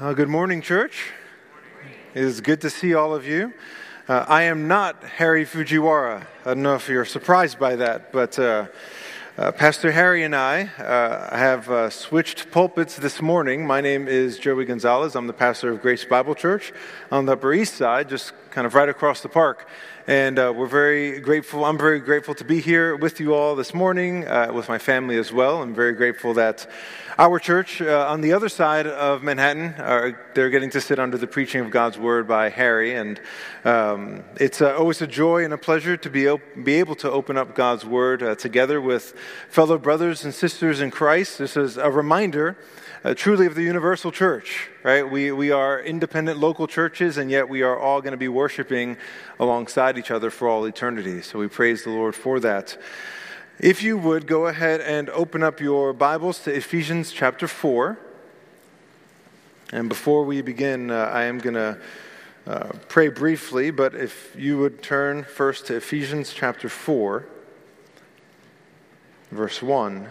Uh, good morning, church. It is good to see all of you. Uh, I am not Harry Fujiwara. I don't know if you're surprised by that, but uh, uh Pastor Harry and I uh, have uh, switched pulpits this morning. My name is Joey Gonzalez. I'm the pastor of Grace Bible Church on the Upper East Side, just kind of right across the park. And uh, we're very grateful. I'm very grateful to be here with you all this morning, uh, with my family as well. I'm very grateful that our church uh, on the other side of Manhattan, they're getting to sit under the preaching of God's word by Harry. And um, it's uh, always a joy and a pleasure to be, op- be able to open up God's word uh, together with fellow brothers and sisters in Christ. This is a reminder uh, truly of the universal church, right? We, we are independent local churches, and yet we are all going to be worshiping alongside each other for all eternity. So we praise the Lord for that. If you would, go ahead and open up your Bibles to Ephesians chapter 4. And before we begin, uh, I am going to uh, pray briefly, but if you would turn first to Ephesians chapter 4, verse 1.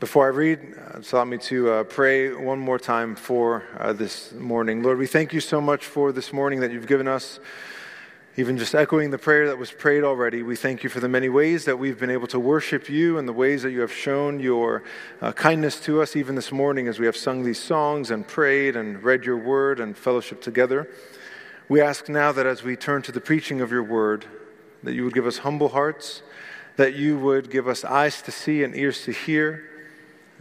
Before I read, uh, allow me to uh, pray one more time for uh, this morning. Lord, we thank you so much for this morning that you've given us. Even just echoing the prayer that was prayed already, we thank you for the many ways that we've been able to worship you and the ways that you have shown your uh, kindness to us, even this morning as we have sung these songs and prayed and read your word and fellowship together. We ask now that as we turn to the preaching of your word, that you would give us humble hearts, that you would give us eyes to see and ears to hear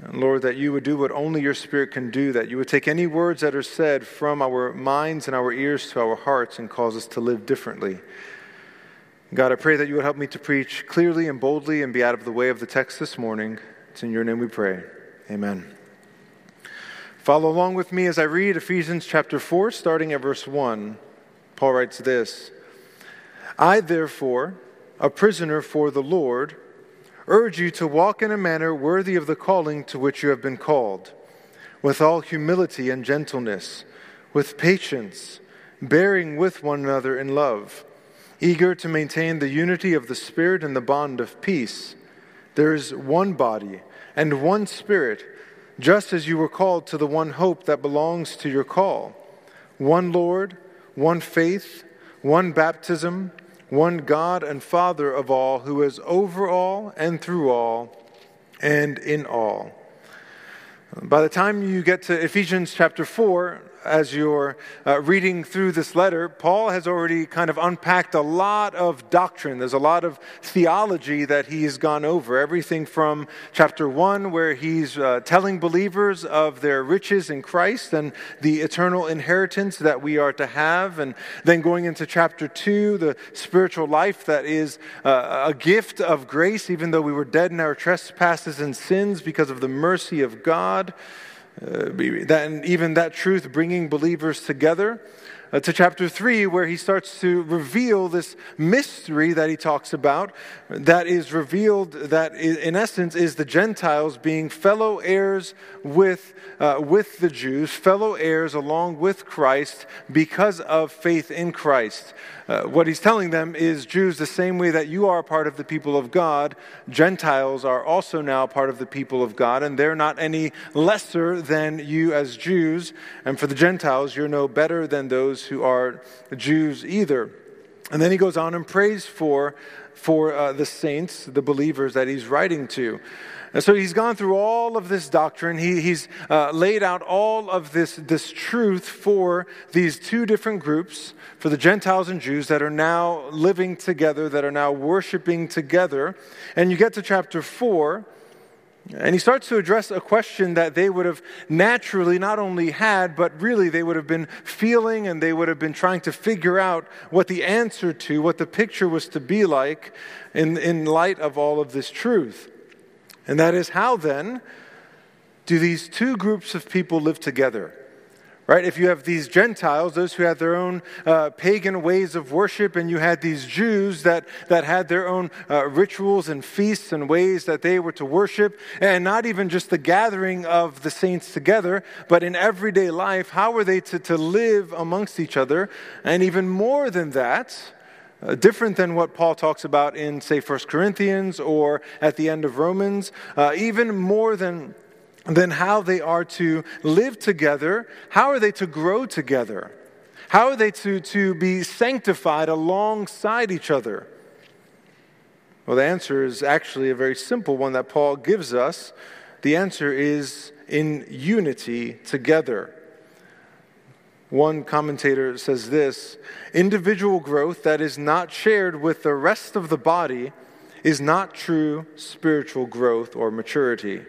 and Lord, that you would do what only your Spirit can do, that you would take any words that are said from our minds and our ears to our hearts and cause us to live differently. God, I pray that you would help me to preach clearly and boldly and be out of the way of the text this morning. It's in your name we pray. Amen. Follow along with me as I read Ephesians chapter 4, starting at verse 1. Paul writes this I, therefore, a prisoner for the Lord, urge you to walk in a manner worthy of the calling to which you have been called, with all humility and gentleness, with patience, bearing with one another in love, eager to maintain the unity of the Spirit and the bond of peace. There is one body and one Spirit, just as you were called to the one hope that belongs to your call one Lord, one faith, one baptism one God and Father of all, who is over all and through all and in all. By the time you get to Ephesians chapter 4, as you're uh, reading through this letter, Paul has already kind of unpacked a lot of doctrine. There's a lot of theology that he's gone over. Everything from chapter 1, where he's uh, telling believers of their riches in Christ and the eternal inheritance that we are to have, and then going into chapter 2, the spiritual life that is uh, a gift of grace, even though we were dead in our trespasses and sins because of the mercy of God. Uh, that, and even that truth bringing believers together. Uh, to chapter 3, where he starts to reveal this mystery that he talks about, that is revealed, that in essence is the Gentiles being fellow heirs with, uh, with the Jews, fellow heirs along with Christ because of faith in Christ. Uh, what he's telling them is Jews, the same way that you are part of the people of God, Gentiles are also now part of the people of God, and they're not any lesser than you as Jews. And for the Gentiles, you're no better than those who are Jews either. And then he goes on and prays for, for uh, the saints, the believers that he's writing to. And so he's gone through all of this doctrine. He, he's uh, laid out all of this, this truth for these two different groups, for the Gentiles and Jews that are now living together, that are now worshiping together. And you get to chapter 4, and he starts to address a question that they would have naturally not only had, but really they would have been feeling and they would have been trying to figure out what the answer to, what the picture was to be like in, in light of all of this truth. And that is how then do these two groups of people live together? Right? If you have these Gentiles, those who had their own uh, pagan ways of worship, and you had these Jews that, that had their own uh, rituals and feasts and ways that they were to worship, and not even just the gathering of the saints together, but in everyday life, how were they to, to live amongst each other? And even more than that, Uh, different than what Paul talks about in, say, 1 Corinthians or at the end of Romans, uh, even more than, than how they are to live together, how are they to grow together? How are they to, to be sanctified alongside each other? Well, the answer is actually a very simple one that Paul gives us. The answer is in unity together. One commentator says this individual growth that is not shared with the rest of the body is not true spiritual growth or maturity.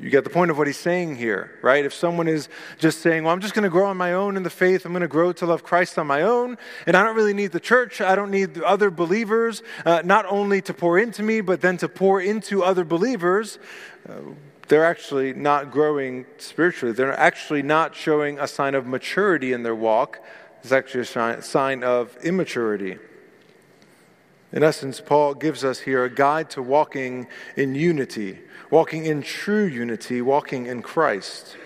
You get the point of what he's saying here, right? If someone is just saying, Well, I'm just going to grow on my own in the faith, I'm going to grow to love Christ on my own, and I don't really need the church, I don't need other believers, uh, not only to pour into me, but then to pour into other believers. Uh, they're actually not growing spiritually. They're actually not showing a sign of maturity in their walk. It's actually a sign of immaturity. In essence, Paul gives us here a guide to walking in unity, walking in true unity, walking in Christ.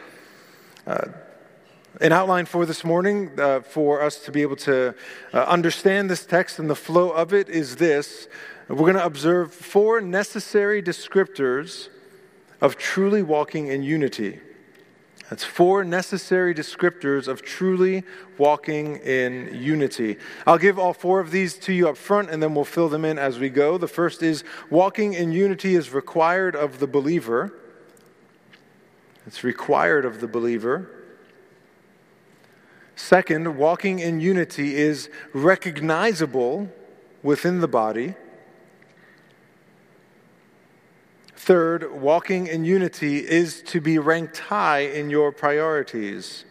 Uh, an outline for this morning uh, for us to be able to uh, understand this text and the flow of it is this. We're going to observe four necessary descriptors of truly walking in unity. That's four necessary descriptors of truly walking in unity. I'll give all four of these to you up front and then we'll fill them in as we go. The first is walking in unity is required of the believer. It's required of the believer. Second, walking in unity is recognizable within the body. Third, walking in unity is to be ranked high in your priorities.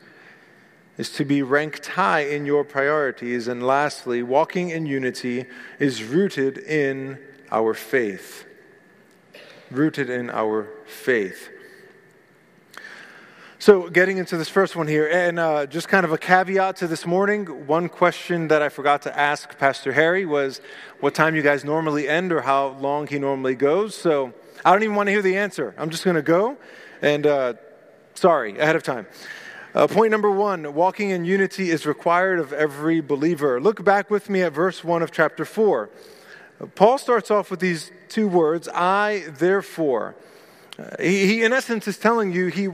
Is to be ranked high in your priorities. And lastly, walking in unity is rooted in our faith. Rooted in our faith. So, getting into this first one here, and uh, just kind of a caveat to this morning. One question that I forgot to ask Pastor Harry was what time you guys normally end or how long he normally goes. So, I don't even want to hear the answer. I'm just going to go. And uh, sorry, ahead of time. Uh, point number one walking in unity is required of every believer. Look back with me at verse 1 of chapter 4. Paul starts off with these two words I, therefore. Uh, he, he, in essence, is telling you he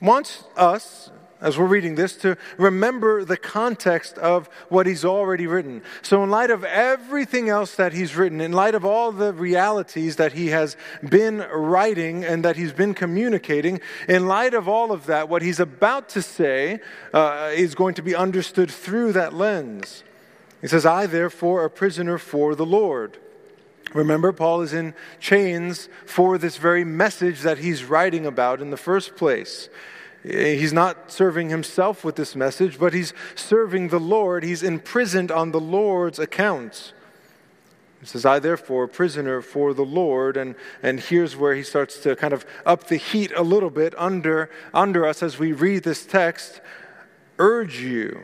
wants us, as we're reading this, to remember the context of what he's already written. So, in light of everything else that he's written, in light of all the realities that he has been writing and that he's been communicating, in light of all of that, what he's about to say uh, is going to be understood through that lens. He says, I, therefore, a prisoner for the Lord. Remember, Paul is in chains for this very message that he's writing about in the first place. He's not serving himself with this message, but he's serving the Lord. He's imprisoned on the Lord's account. He says, I therefore, prisoner for the Lord. And, and here's where he starts to kind of up the heat a little bit under, under us as we read this text. Urge you.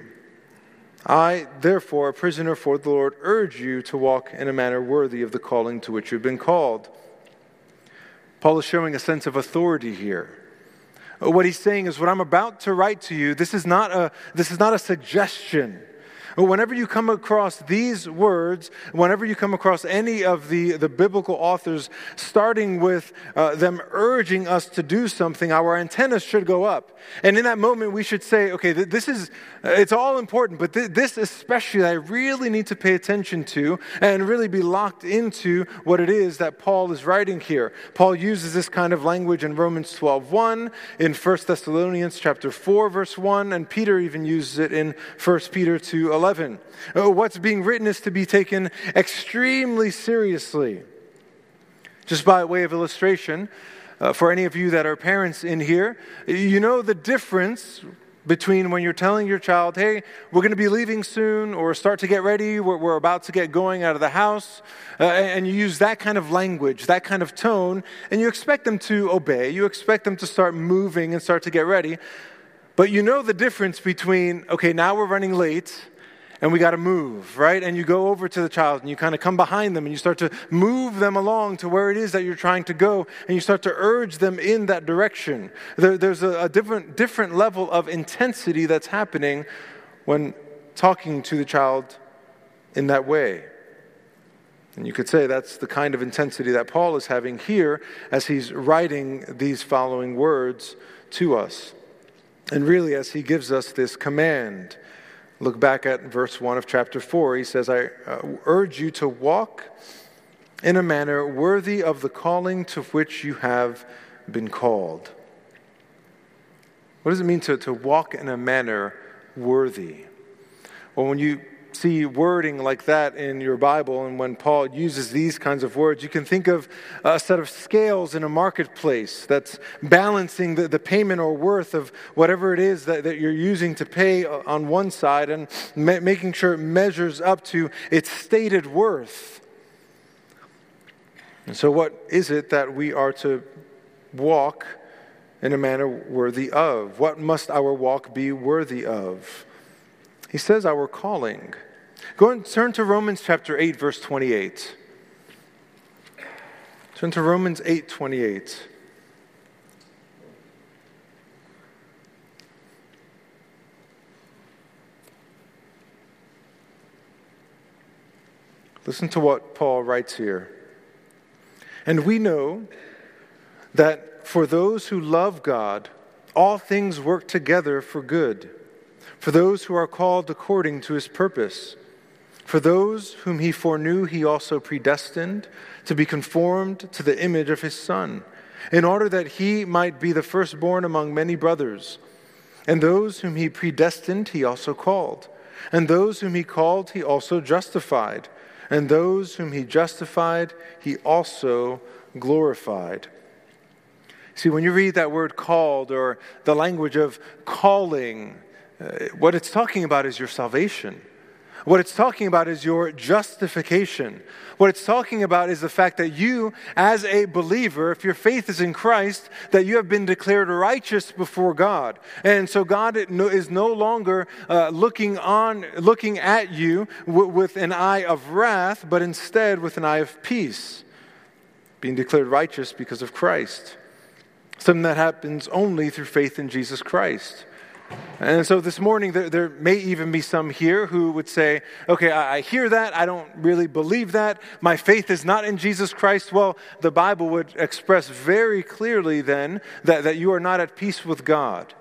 I, therefore, a prisoner for the Lord, urge you to walk in a manner worthy of the calling to which you've been called. Paul is showing a sense of authority here. What he's saying is, what I'm about to write to you, this is not a, this is not a suggestion. But whenever you come across these words, whenever you come across any of the, the biblical authors, starting with uh, them urging us to do something, our antennas should go up. And in that moment, we should say, okay, this is, uh, it's all important, but th- this especially I really need to pay attention to and really be locked into what it is that Paul is writing here. Paul uses this kind of language in Romans 12, 1, in 1 Thessalonians chapter 4, verse 1, and Peter even uses it in 1 Peter 2, 11. Uh, what's being written is to be taken extremely seriously. Just by way of illustration, uh, for any of you that are parents in here, you know the difference between when you're telling your child, hey, we're going to be leaving soon, or start to get ready, we're, we're about to get going out of the house, uh, and you use that kind of language, that kind of tone, and you expect them to obey, you expect them to start moving and start to get ready. But you know the difference between, okay, now we're running late, and we got to move, right? And you go over to the child and you kind of come behind them and you start to move them along to where it is that you're trying to go and you start to urge them in that direction. There, there's a, a different, different level of intensity that's happening when talking to the child in that way. And you could say that's the kind of intensity that Paul is having here as he's writing these following words to us. And really, as he gives us this command, look back at verse 1 of chapter 4. He says, I uh, urge you to walk in a manner worthy of the calling to which you have been called. What does it mean to, to walk in a manner worthy? Well, when you see wording like that in your Bible, and when Paul uses these kinds of words, you can think of a set of scales in a marketplace that's balancing the, the payment or worth of whatever it is that, that you're using to pay on one side and ma- making sure it measures up to its stated worth. And so, what is it that we are to walk in a manner worthy of? What must our walk be worthy of? He says our calling. Go and turn to Romans chapter 8, verse 28. Turn to Romans 8, 28. Listen to what Paul writes here. And we know that for those who love God, all things work together for good, for those who are called according to his purpose. For those whom he foreknew, he also predestined to be conformed to the image of his Son, in order that he might be the firstborn among many brothers. And those whom he predestined, he also called. And those whom he called, he also justified. And those whom he justified, he also glorified. See, when you read that word called or the language of calling, what it's talking about is your salvation. What it's talking about is your justification. What it's talking about is the fact that you, as a believer, if your faith is in Christ, that you have been declared righteous before God. And so God is no longer uh, looking on, looking at you w- with an eye of wrath, but instead with an eye of peace. Being declared righteous because of Christ. Something that happens only through faith in Jesus Christ. And so this morning, there, there, may even be some here who would say, okay, I, I, hear that. I don't really believe that. My faith is not in Jesus Christ. Well, the Bible would express very clearly then that, that you are not at peace with God.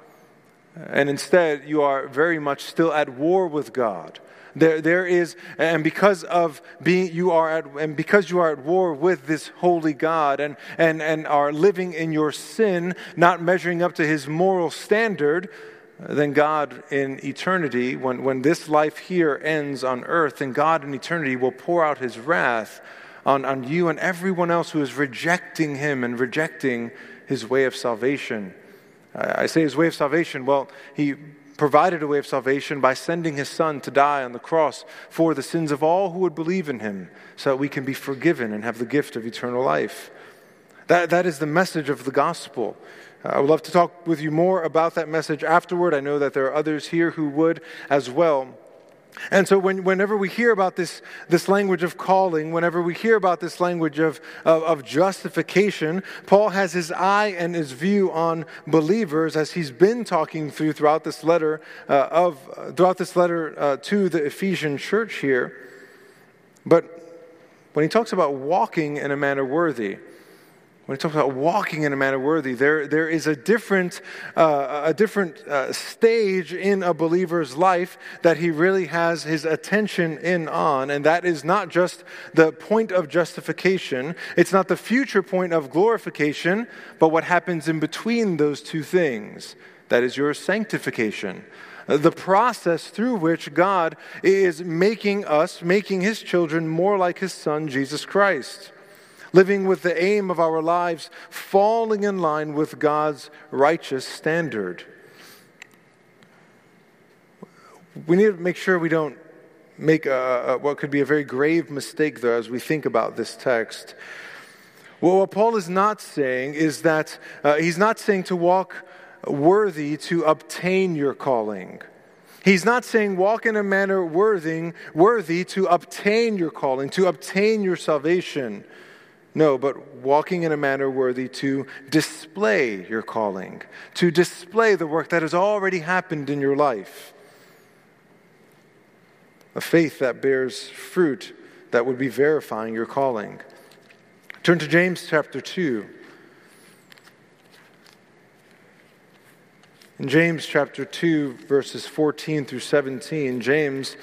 And instead, you are very much still at war with God. There, there is, and because of being, you are at, and because you are at war with this holy God and, and, and are living in your sin, not measuring up to his moral standard, then God in eternity, when, when this life here ends on earth, then God in eternity will pour out his wrath on, on you and everyone else who is rejecting him and rejecting his way of salvation. I say his way of salvation. Well, he provided a way of salvation by sending his son to die on the cross for the sins of all who would believe in him so that we can be forgiven and have the gift of eternal life. That, that is the message of the gospel. I would love to talk with you more about that message afterward. I know that there are others here who would as well. And so, when, whenever we hear about this, this language of calling, whenever we hear about this language of, of, of, justification, Paul has his eye and his view on believers as he's been talking through throughout this letter uh, of throughout this letter uh, to the Ephesian church here. But when he talks about walking in a manner worthy, when he talks about walking in a manner worthy, there, there is a different, uh, a different uh, stage in a believer's life that he really has his attention in on. And that is not just the point of justification, it's not the future point of glorification, but what happens in between those two things. That is your sanctification the process through which God is making us, making his children more like his son, Jesus Christ living with the aim of our lives falling in line with God's righteous standard. We need to make sure we don't make a, a, what could be a very grave mistake, though, as we think about this text. Well, what Paul is not saying is that uh, he's not saying to walk worthy to obtain your calling. He's not saying walk in a manner worthy, worthy to obtain your calling, to obtain your salvation. No, but walking in a manner worthy to display your calling, to display the work that has already happened in your life. a faith that bears fruit that would be verifying your calling. Turn to James chapter 2. In James chapter 2, verses 14 through 17, James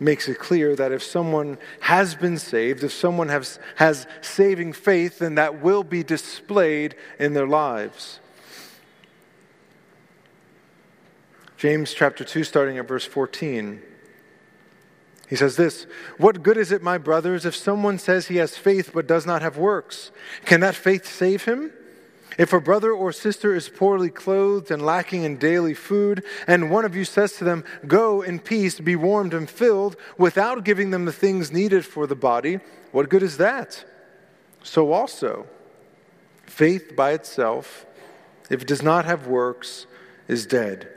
makes it clear that if someone has been saved, if someone has, has saving faith, then that will be displayed in their lives. James chapter 2, starting at verse 14. He says this What good is it, my brothers, if someone says he has faith but does not have works? Can that faith save him? If a brother or sister is poorly clothed and lacking in daily food, and one of you says to them, Go in peace, be warmed and filled, without giving them the things needed for the body, what good is that? So also, faith by itself, if it does not have works, is dead.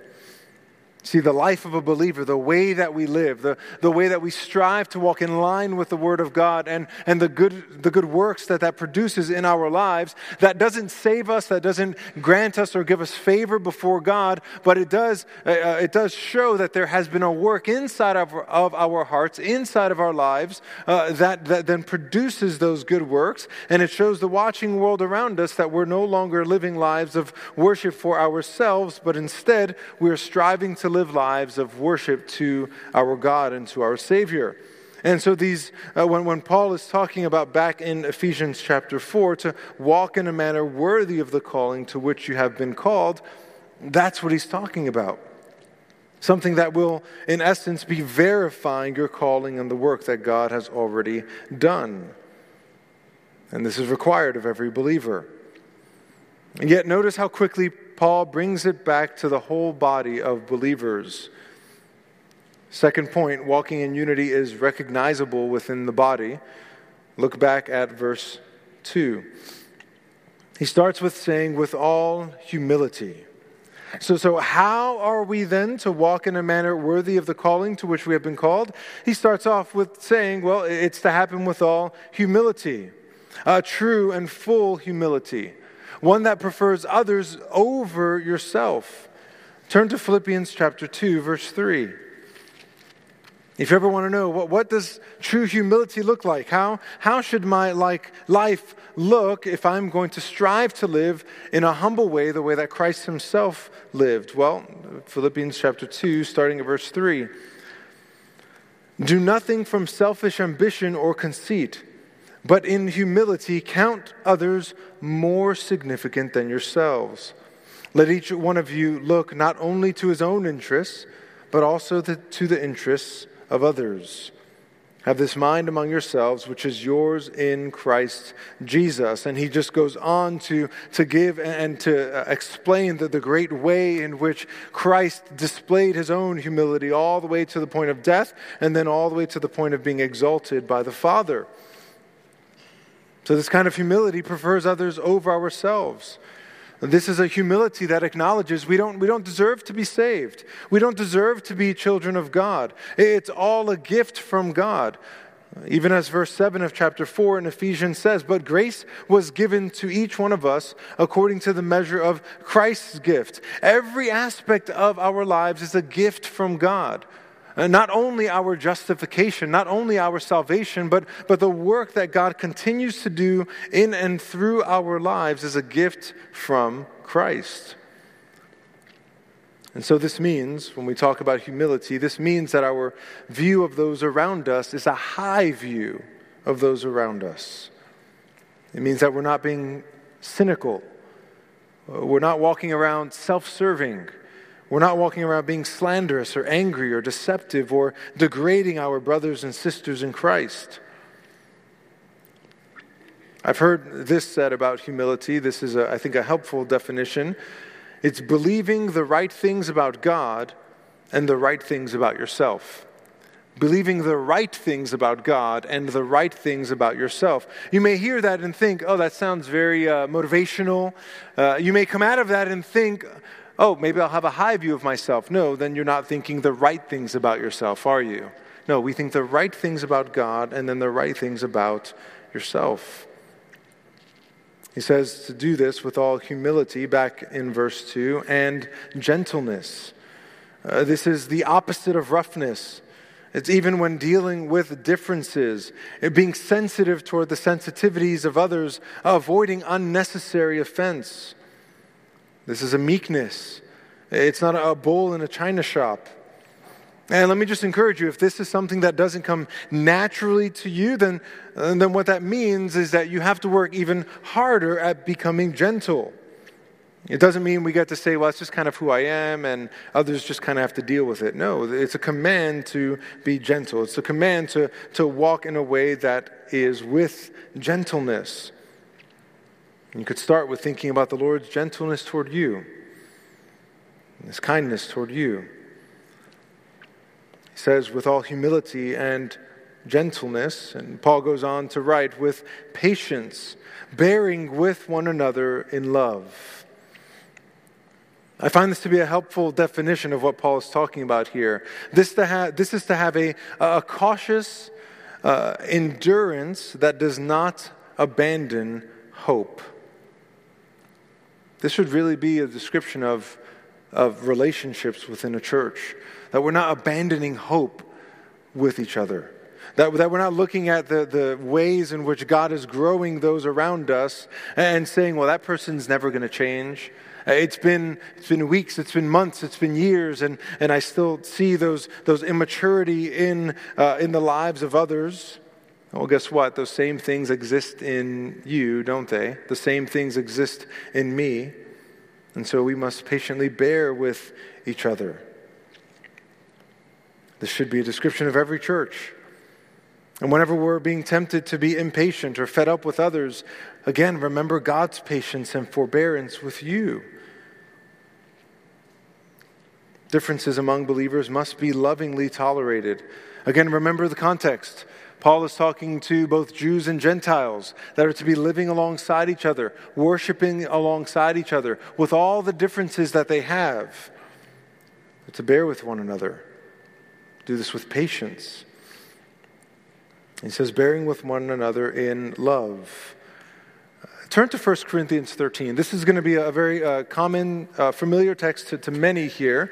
See, the life of a believer, the way that we live, the, the way that we strive to walk in line with the Word of God and, and the, good, the good works that that produces in our lives, that doesn't save us, that doesn't grant us or give us favor before God, but it does, uh, uh it does show that there has been a work inside of, of our hearts, inside of our lives, uh, that, that then produces those good works. And it shows the watching world around us that we're no longer living lives of worship for ourselves, but instead we're striving to live lives of worship to our God and to our Savior. And so, these, uh, when, when Paul is talking about back in Ephesians chapter 4, to walk in a manner worthy of the calling to which you have been called, that's what he's talking about. Something that will, in essence, be verifying your calling and the work that God has already done. And this is required of every believer. And yet, notice how quickly Paul brings it back to the whole body of believers. Second point walking in unity is recognizable within the body. Look back at verse 2. He starts with saying, with all humility. So, so, how are we then to walk in a manner worthy of the calling to which we have been called? He starts off with saying, well, it's to happen with all humility, a true and full humility one that prefers others over yourself. Turn to Philippians chapter 2, verse 3. If you ever want to know what, what does true humility look like, how, how should my like life look if I'm going to strive to live in a humble way, the way that Christ Himself lived? Well, Philippians chapter 2, starting at verse 3. Do nothing from selfish ambition or conceit but in humility count others more significant than yourselves. Let each one of you look not only to his own interests, but also to the interests of others. Have this mind among yourselves, which is yours in Christ Jesus. And he just goes on to, to give and to uh, explain the, the great way in which Christ displayed his own humility all the way to the point of death, and then all the way to the point of being exalted by the Father. So, this kind of humility prefers others over ourselves. This is a humility that acknowledges we don't, we don't deserve to be saved. We don't deserve to be children of God. It's all a gift from God. Even as verse 7 of chapter 4 in Ephesians says, But grace was given to each one of us according to the measure of Christ's gift. Every aspect of our lives is a gift from God. Uh, not only our justification, not only our salvation, but, but the work that God continues to do in and through our lives is a gift from Christ. And so, this means, when we talk about humility, this means that our view of those around us is a high view of those around us. It means that we're not being cynical, uh, we're not walking around self serving we're not walking around being slanderous or angry or deceptive or degrading our brothers and sisters in Christ. I've heard this said about humility. This is, a, I think, a helpful definition. It's believing the right things about God and the right things about yourself. Believing the right things about God and the right things about yourself. You may hear that and think, oh, that sounds very uh, motivational. Uh, you may come out of that and think, oh, maybe I'll have a high view of myself. No, then you're not thinking the right things about yourself, are you? No, we think the right things about God and then the right things about yourself. He says to do this with all humility, back in verse 2, and gentleness. Uh, this is the opposite of roughness. It's even when dealing with differences, being sensitive toward the sensitivities of others, avoiding unnecessary offense. This is a meekness. It's not a bull in a china shop. And let me just encourage you if this is something that doesn't come naturally to you, then, then what that means is that you have to work even harder at becoming gentle. It doesn't mean we get to say, well, it's just kind of who I am, and others just kind of have to deal with it. No, it's a command to be gentle. It's a command to, to walk in a way that is with gentleness. You could start with thinking about the Lord's gentleness toward you, his kindness toward you. He says, with all humility and gentleness, and Paul goes on to write, with patience, bearing with one another in love. I find this to be a helpful definition of what Paul is talking about here. This, to ha- this is to have a, a cautious uh, endurance that does not abandon hope. This should really be a description of, of relationships within a church, that we're not abandoning hope with each other. That, that we're not looking at the, the ways in which God is growing those around us and saying, well, that person's never going to change. It's been, it's been weeks, it's been months, it's been years, and, and I still see those, those immaturity in, uh, in the lives of others. Well, guess what? Those same things exist in you, don't they? The same things exist in me. And so we must patiently bear with each other. This should be a description of every church. And whenever we're being tempted to be impatient or fed up with others, again, remember God's patience and forbearance with you. Differences among believers must be lovingly tolerated. Again, remember the context. Paul is talking to both Jews and Gentiles that are to be living alongside each other, worshiping alongside each other, with all the differences that they have, but to bear with one another. Do this with patience. He says, bearing with one another in love. Turn to 1 Corinthians 13. This is going to be a very uh, common, uh, familiar text to, to many here.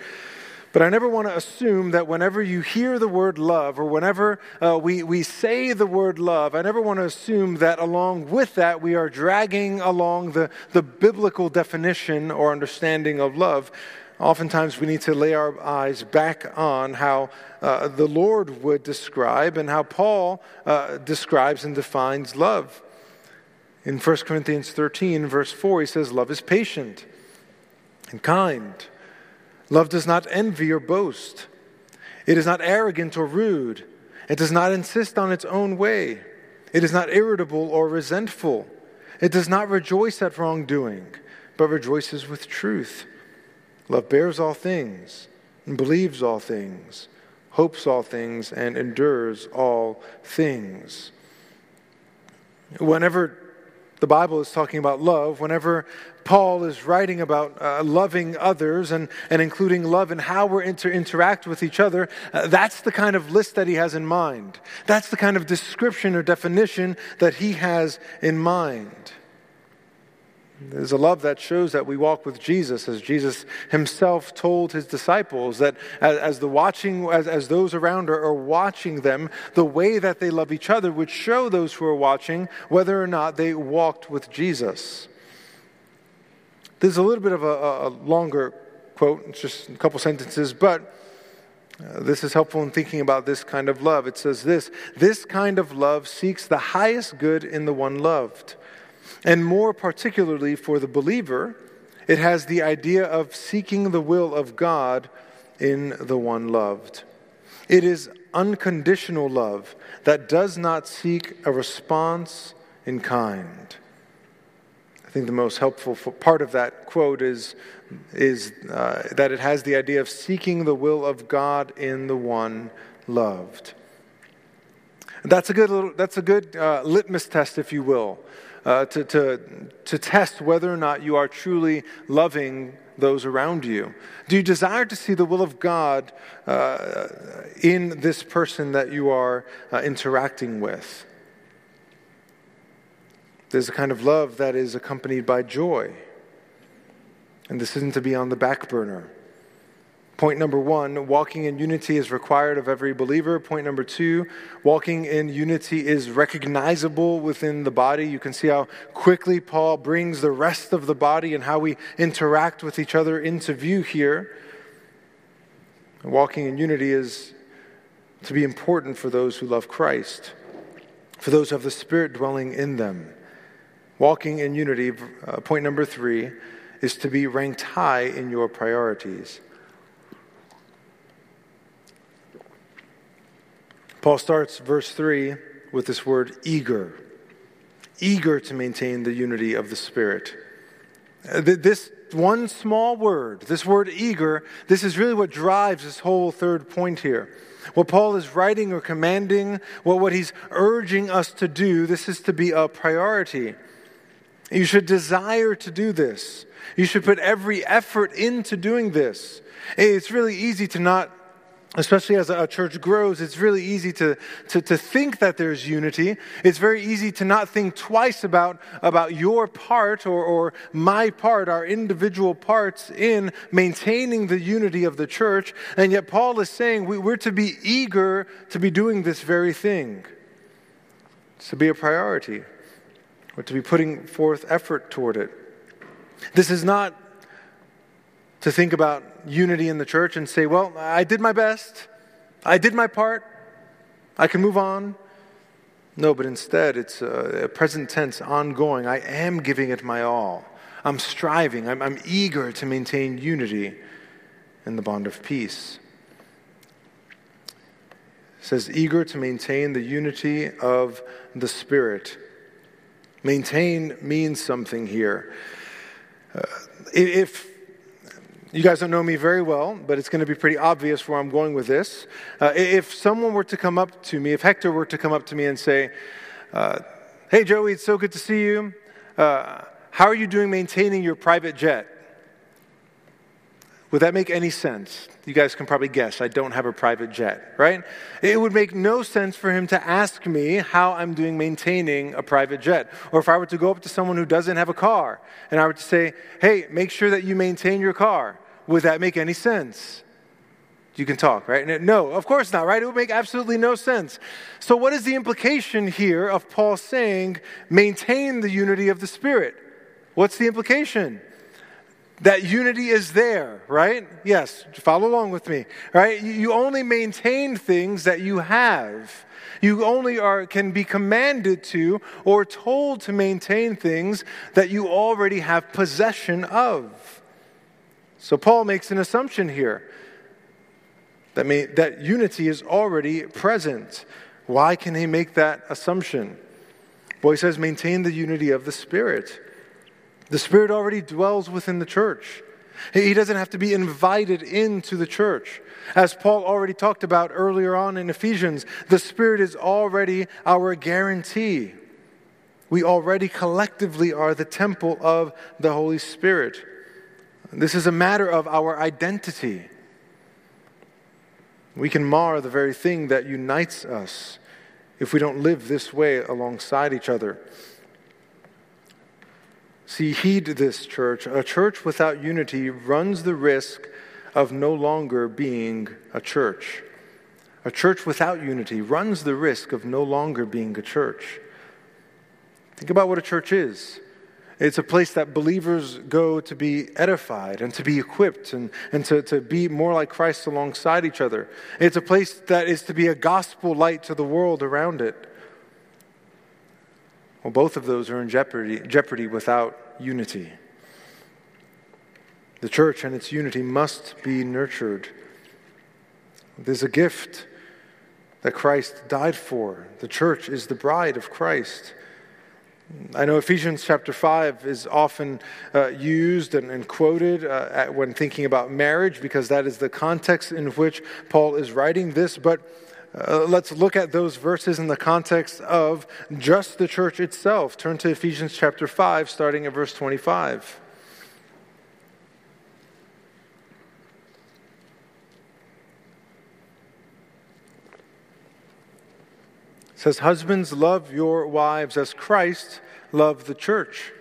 But I never want to assume that whenever you hear the word love or whenever uh, we, we say the word love, I never want to assume that along with that we are dragging along the, the biblical definition or understanding of love. Oftentimes, we need to lay our eyes back on how uh, the Lord would describe and how Paul uh, describes and defines love. In 1 Corinthians 13, verse 4, he says, Love is patient and kind. Love does not envy or boast. It is not arrogant or rude. It does not insist on its own way. It is not irritable or resentful. It does not rejoice at wrongdoing, but rejoices with truth. Love bears all things, and believes all things, hopes all things, and endures all things. Whenever the Bible is talking about love, whenever Paul is writing about uh, loving others and, and including love and how we're to interact with each other, uh, that's the kind of list that he has in mind. That's the kind of description or definition that he has in mind. There's a love that shows that we walk with Jesus, as Jesus himself told his disciples that as, as the watching, as, as those around are, are watching them, the way that they love each other would show those who are watching whether or not they walked with Jesus. There's a little bit of a, a longer quote, it's just a couple sentences, but uh, this is helpful in thinking about this kind of love. It says this This kind of love seeks the highest good in the one loved and more particularly for the believer, it has the idea of seeking the will of God in the one loved. It is unconditional love that does not seek a response in kind. I think the most helpful part of that quote is, is uh, that it has the idea of seeking the will of God in the one loved. That's a good, little, that's a good uh, litmus test, if you will, uh, to, to, to test whether or not you are truly loving those around you? Do you desire to see the will of God uh, in this person that you are uh, interacting with? There's a kind of love that is accompanied by joy. And this isn't to be on the back burner. Point number one, walking in unity is required of every believer. Point number two, walking in unity is recognizable within the body. You can see how quickly Paul brings the rest of the body and how we interact with each other into view here. Walking in unity is to be important for those who love Christ, for those who have the Spirit dwelling in them. Walking in unity, uh, point number three, is to be ranked high in your priorities. Paul starts verse 3 with this word eager. Eager to maintain the unity of the Spirit. Uh, this one small word, this word eager, this is really what drives this whole third point here. What Paul is writing or commanding, what, what he's urging us to do, this is to be a priority. You should desire to do this. You should put every effort into doing this. It's really easy to not especially as a church grows, it's really easy to, to, to, think that there's unity. It's very easy to not think twice about, about your part or, or my part, our individual parts in maintaining the unity of the church. And yet, Paul is saying we, we're to be eager to be doing this very thing. It's to be a priority. We're to be putting forth effort toward it. This is not to think about unity in the church and say, well, I did my best, I did my part, I can move on. No, but instead, it's a, present tense, ongoing. I am giving it my all. I'm striving, I'm, I'm eager to maintain unity in the bond of peace. It says, eager to maintain the unity of the Spirit. Maintain means something here. Uh, if you guys don't know me very well, but it's going to be pretty obvious where I'm going with this. Uh, if someone were to come up to me, if Hector were to come up to me and say, uh, Hey, Joey, it's so good to see you. Uh, how are you doing maintaining your private jet? Would that make any sense? You guys can probably guess. I don't have a private jet, right? It would make no sense for him to ask me how I'm doing maintaining a private jet. Or if I were to go up to someone who doesn't have a car and I were to say, hey, make sure that you maintain your car, would that make any sense? You can talk, right? No, of course not, right? It would make absolutely no sense. So, what is the implication here of Paul saying, maintain the unity of the Spirit? What's the implication? That unity is there, right? Yes, follow along with me, right? You only maintain things that you have. You only are, can be commanded to or told to maintain things that you already have possession of. So Paul makes an assumption here that, may, that unity is already present. Why can he make that assumption? Well, says, maintain the unity of the Spirit. The Spirit already dwells within the church. He doesn't have to be invited into the church. As Paul already talked about earlier on in Ephesians, the Spirit is already our guarantee. We already collectively are the temple of the Holy Spirit. This is a matter of our identity. We can mar the very thing that unites us if we don't live this way alongside each other. See, heed this, church. A church without unity runs the risk of no longer being a church. A church without unity runs the risk of no longer being a church. Think about what a church is. It's a place that believers go to be edified and to be equipped and, and to, to be more like Christ alongside each other. It's a place that is to be a gospel light to the world around it. Well, both of those are in jeopardy, jeopardy without unity. The church and its unity must be nurtured. There's a gift that Christ died for. The church is the bride of Christ. I know Ephesians chapter 5 is often uh, used and, and quoted uh, at, when thinking about marriage because that is the context in which Paul is writing this, but uh, let's look at those verses in the context of just the church itself. Turn to Ephesians chapter 5, starting at verse 25. It says, Husbands, love your wives as Christ loved the church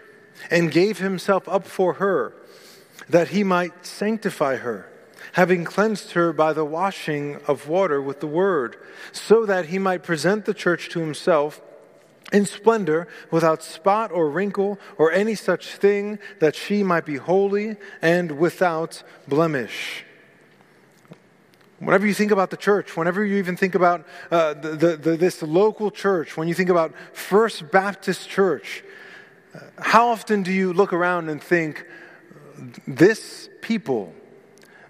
and gave himself up for her, that he might sanctify her having cleansed her by the washing of water with the word, so that he might present the church to himself in splendor, without spot or wrinkle or any such thing, that she might be holy and without blemish. Whenever you think about the church, whenever you even think about uh, the, the, the, this local church, when you think about First Baptist Church, uh, how often do you look around and think, this people,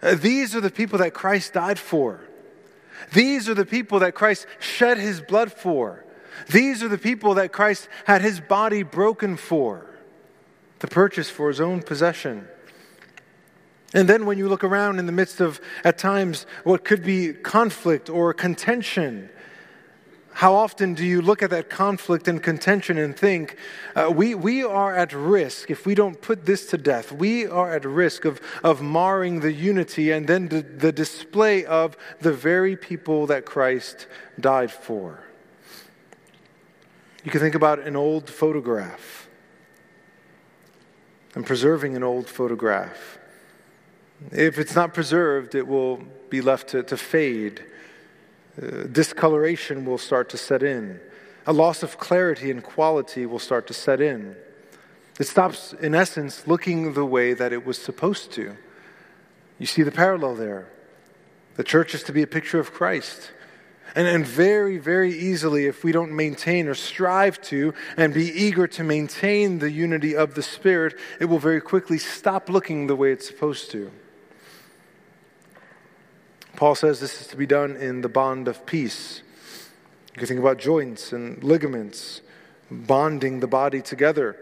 Uh, these are the people that Christ died for. These are the people that Christ shed his blood for. These are the people that Christ had his body broken for, to purchase for his own possession. And then when you look around in the midst of, at times, what could be conflict or contention, how often do you look at that conflict and contention and think, uh, we, we are at risk if we don't put this to death? We are at risk of, of marring the unity and then the, the display of the very people that Christ died for. You can think about an old photograph and preserving an old photograph. If it's not preserved, it will be left to, to fade uh, discoloration will start to set in. A loss of clarity and quality will start to set in. It stops, in essence, looking the way that it was supposed to. You see the parallel there. The church is to be a picture of Christ. And, and very, very easily, if we don't maintain or strive to and be eager to maintain the unity of the Spirit, it will very quickly stop looking the way it's supposed to. Paul says this is to be done in the bond of peace. You can think about joints and ligaments, bonding the body together.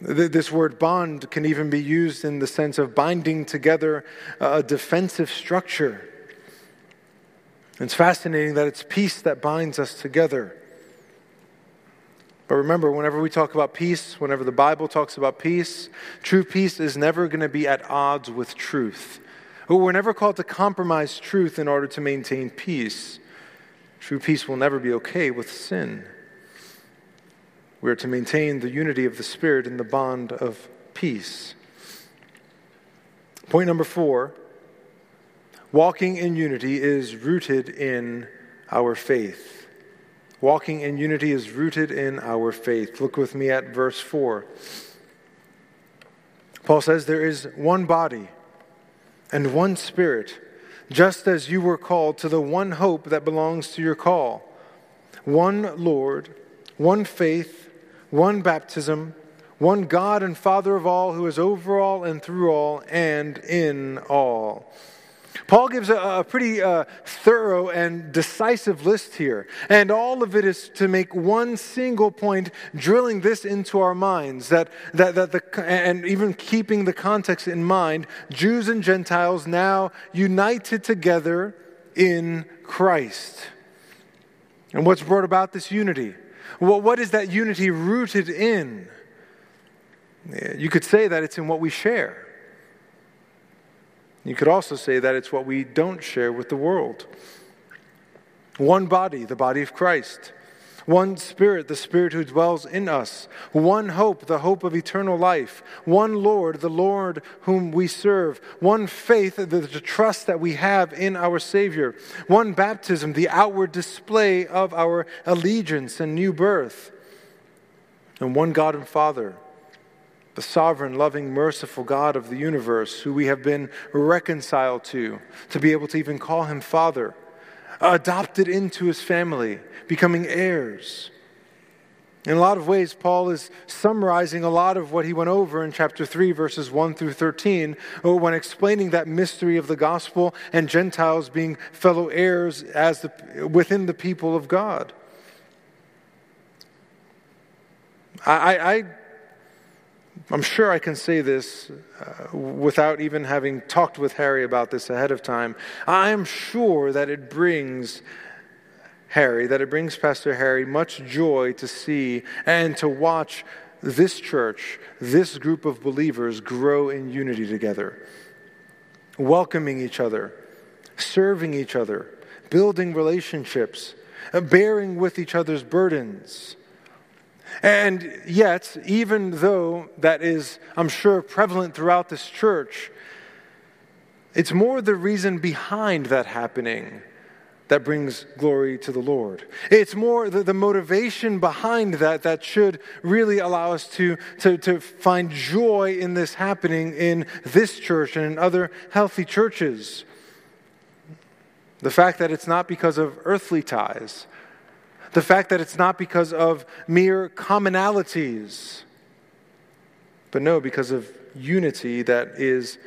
This word bond can even be used in the sense of binding together a defensive structure. It's fascinating that it's peace that binds us together. But remember, whenever we talk about peace, whenever the Bible talks about peace, true peace is never going to be at odds with truth. We're never called to compromise truth in order to maintain peace. True peace will never be okay with sin. We are to maintain the unity of the Spirit in the bond of peace. Point number four walking in unity is rooted in our faith. Walking in unity is rooted in our faith. Look with me at verse 4. Paul says, There is one body and one Spirit, just as you were called to the one hope that belongs to your call one Lord, one faith, one baptism, one God and Father of all, who is over all and through all and in all. Paul gives a, a pretty uh, thorough and decisive list here. And all of it is to make one single point, drilling this into our minds, that, that, that the, and even keeping the context in mind, Jews and Gentiles now united together in Christ. And what's brought about this unity? Well, what is that unity rooted in? You could say that it's in what we share. You could also say that it's what we don't share with the world. One body, the body of Christ. One Spirit, the Spirit who dwells in us. One hope, the hope of eternal life. One Lord, the Lord whom we serve. One faith, the, trust that we have in our Savior. One baptism, the outward display of our allegiance and new birth. And one God and Father the sovereign, loving, merciful God of the universe, who we have been reconciled to, to be able to even call him Father, adopted into his family, becoming heirs. In a lot of ways, Paul is summarizing a lot of what he went over in chapter 3, verses 1 through 13, uh, when explaining that mystery of the gospel and Gentiles being fellow heirs as the, within the people of God. I, I, I'm sure I can say this uh, without even having talked with Harry about this ahead of time. I am sure that it brings Harry, that it brings Pastor Harry much joy to see and to watch this church, this group of believers grow in unity together, welcoming each other, serving each other, building relationships, uh, bearing with each other's burdens and yet, even though that is, I'm sure, prevalent throughout this church, It's more the reason behind that happening that brings glory to the Lord. It's more the, the, motivation behind that that should really allow us to, to, to find joy in this happening in this church and in other healthy churches. The fact that it's not because of earthly ties, the fact that it's not because of mere commonalities, but no, because of unity that is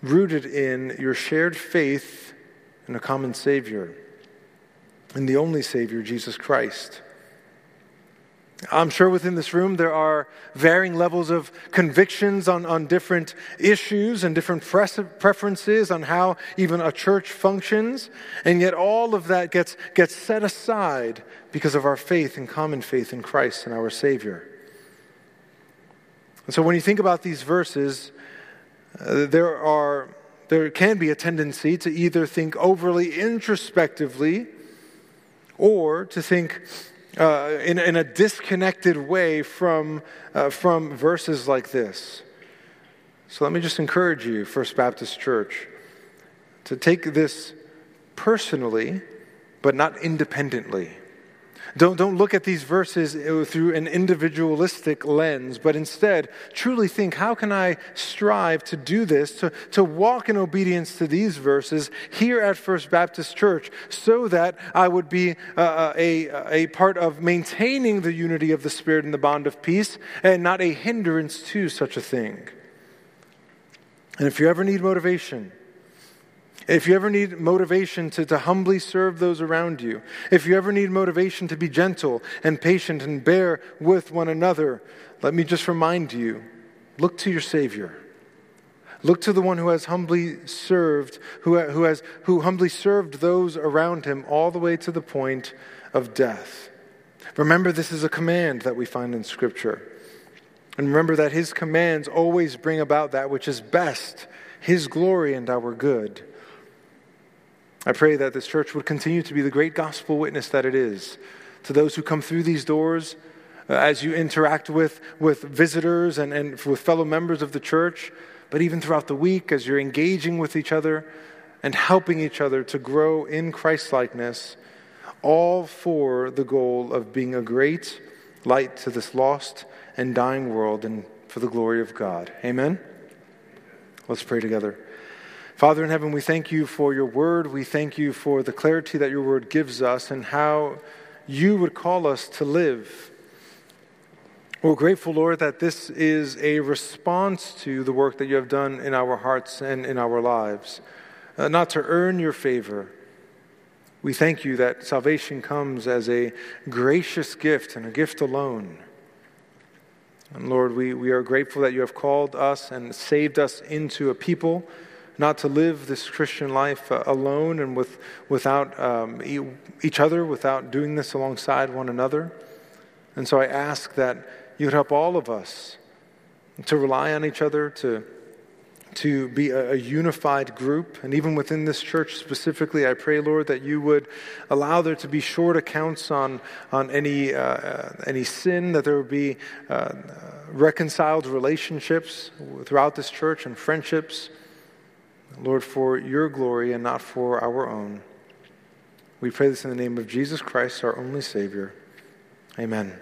rooted in your shared faith in a common Savior, in the only Savior, Jesus Christ. I'm sure within this room there are varying levels of convictions on, on different issues and different preferences on how even a church functions, and yet all of that gets, gets set aside because of our faith and common faith in Christ and our Savior. And so when you think about these verses, uh, there, are, there can be a tendency to either think overly introspectively or to think uh, in, in, a disconnected way from, uh, from verses like this. So let me just encourage you, First Baptist Church, to take this personally, but not independently. Don't, don't look at these verses uh, through an individualistic lens, but instead truly think how can I strive to do this, to, to walk in obedience to these verses here at First Baptist Church, so that I would be uh, uh a, a part of maintaining the unity of the Spirit and the bond of peace, and not a hindrance to such a thing. And if you ever need motivation, if you ever need motivation to, to humbly serve those around you, if you ever need motivation to be gentle and patient and bear with one another, let me just remind you look to your Savior. Look to the one who has humbly served, who, who, has, who humbly served those around him all the way to the point of death. Remember, this is a command that we find in Scripture. And remember that his commands always bring about that which is best, his glory and our good. I pray that this church would continue to be the great gospel witness that it is to those who come through these doors, uh, as you interact with, with visitors and, and with fellow members of the church, but even throughout the week as you're engaging with each other and helping each other to grow in Christlikeness, all for the goal of being a great light to this lost and dying world and for the glory of God. Amen? Let's pray together. Father in heaven, we thank you for your word. We thank you for the clarity that your word gives us and how you would call us to live. We're grateful, Lord, that this is a response to the work that you have done in our hearts and in our lives, uh, not to earn your favor. We thank you that salvation comes as a gracious gift and a gift alone. And Lord, we, we are grateful that you have called us and saved us into a people not to live this Christian life uh, alone and with, without um, each other, without doing this alongside one another. And so I ask that you would help all of us to rely on each other, to, to be a, a, unified group. And even within this church specifically, I pray, Lord, that you would allow there to be short accounts on, on any, uh, any sin, that there would be uh, reconciled relationships throughout this church and friendships. Lord, for your glory and not for our own. We pray this in the name of Jesus Christ, our only Savior. Amen.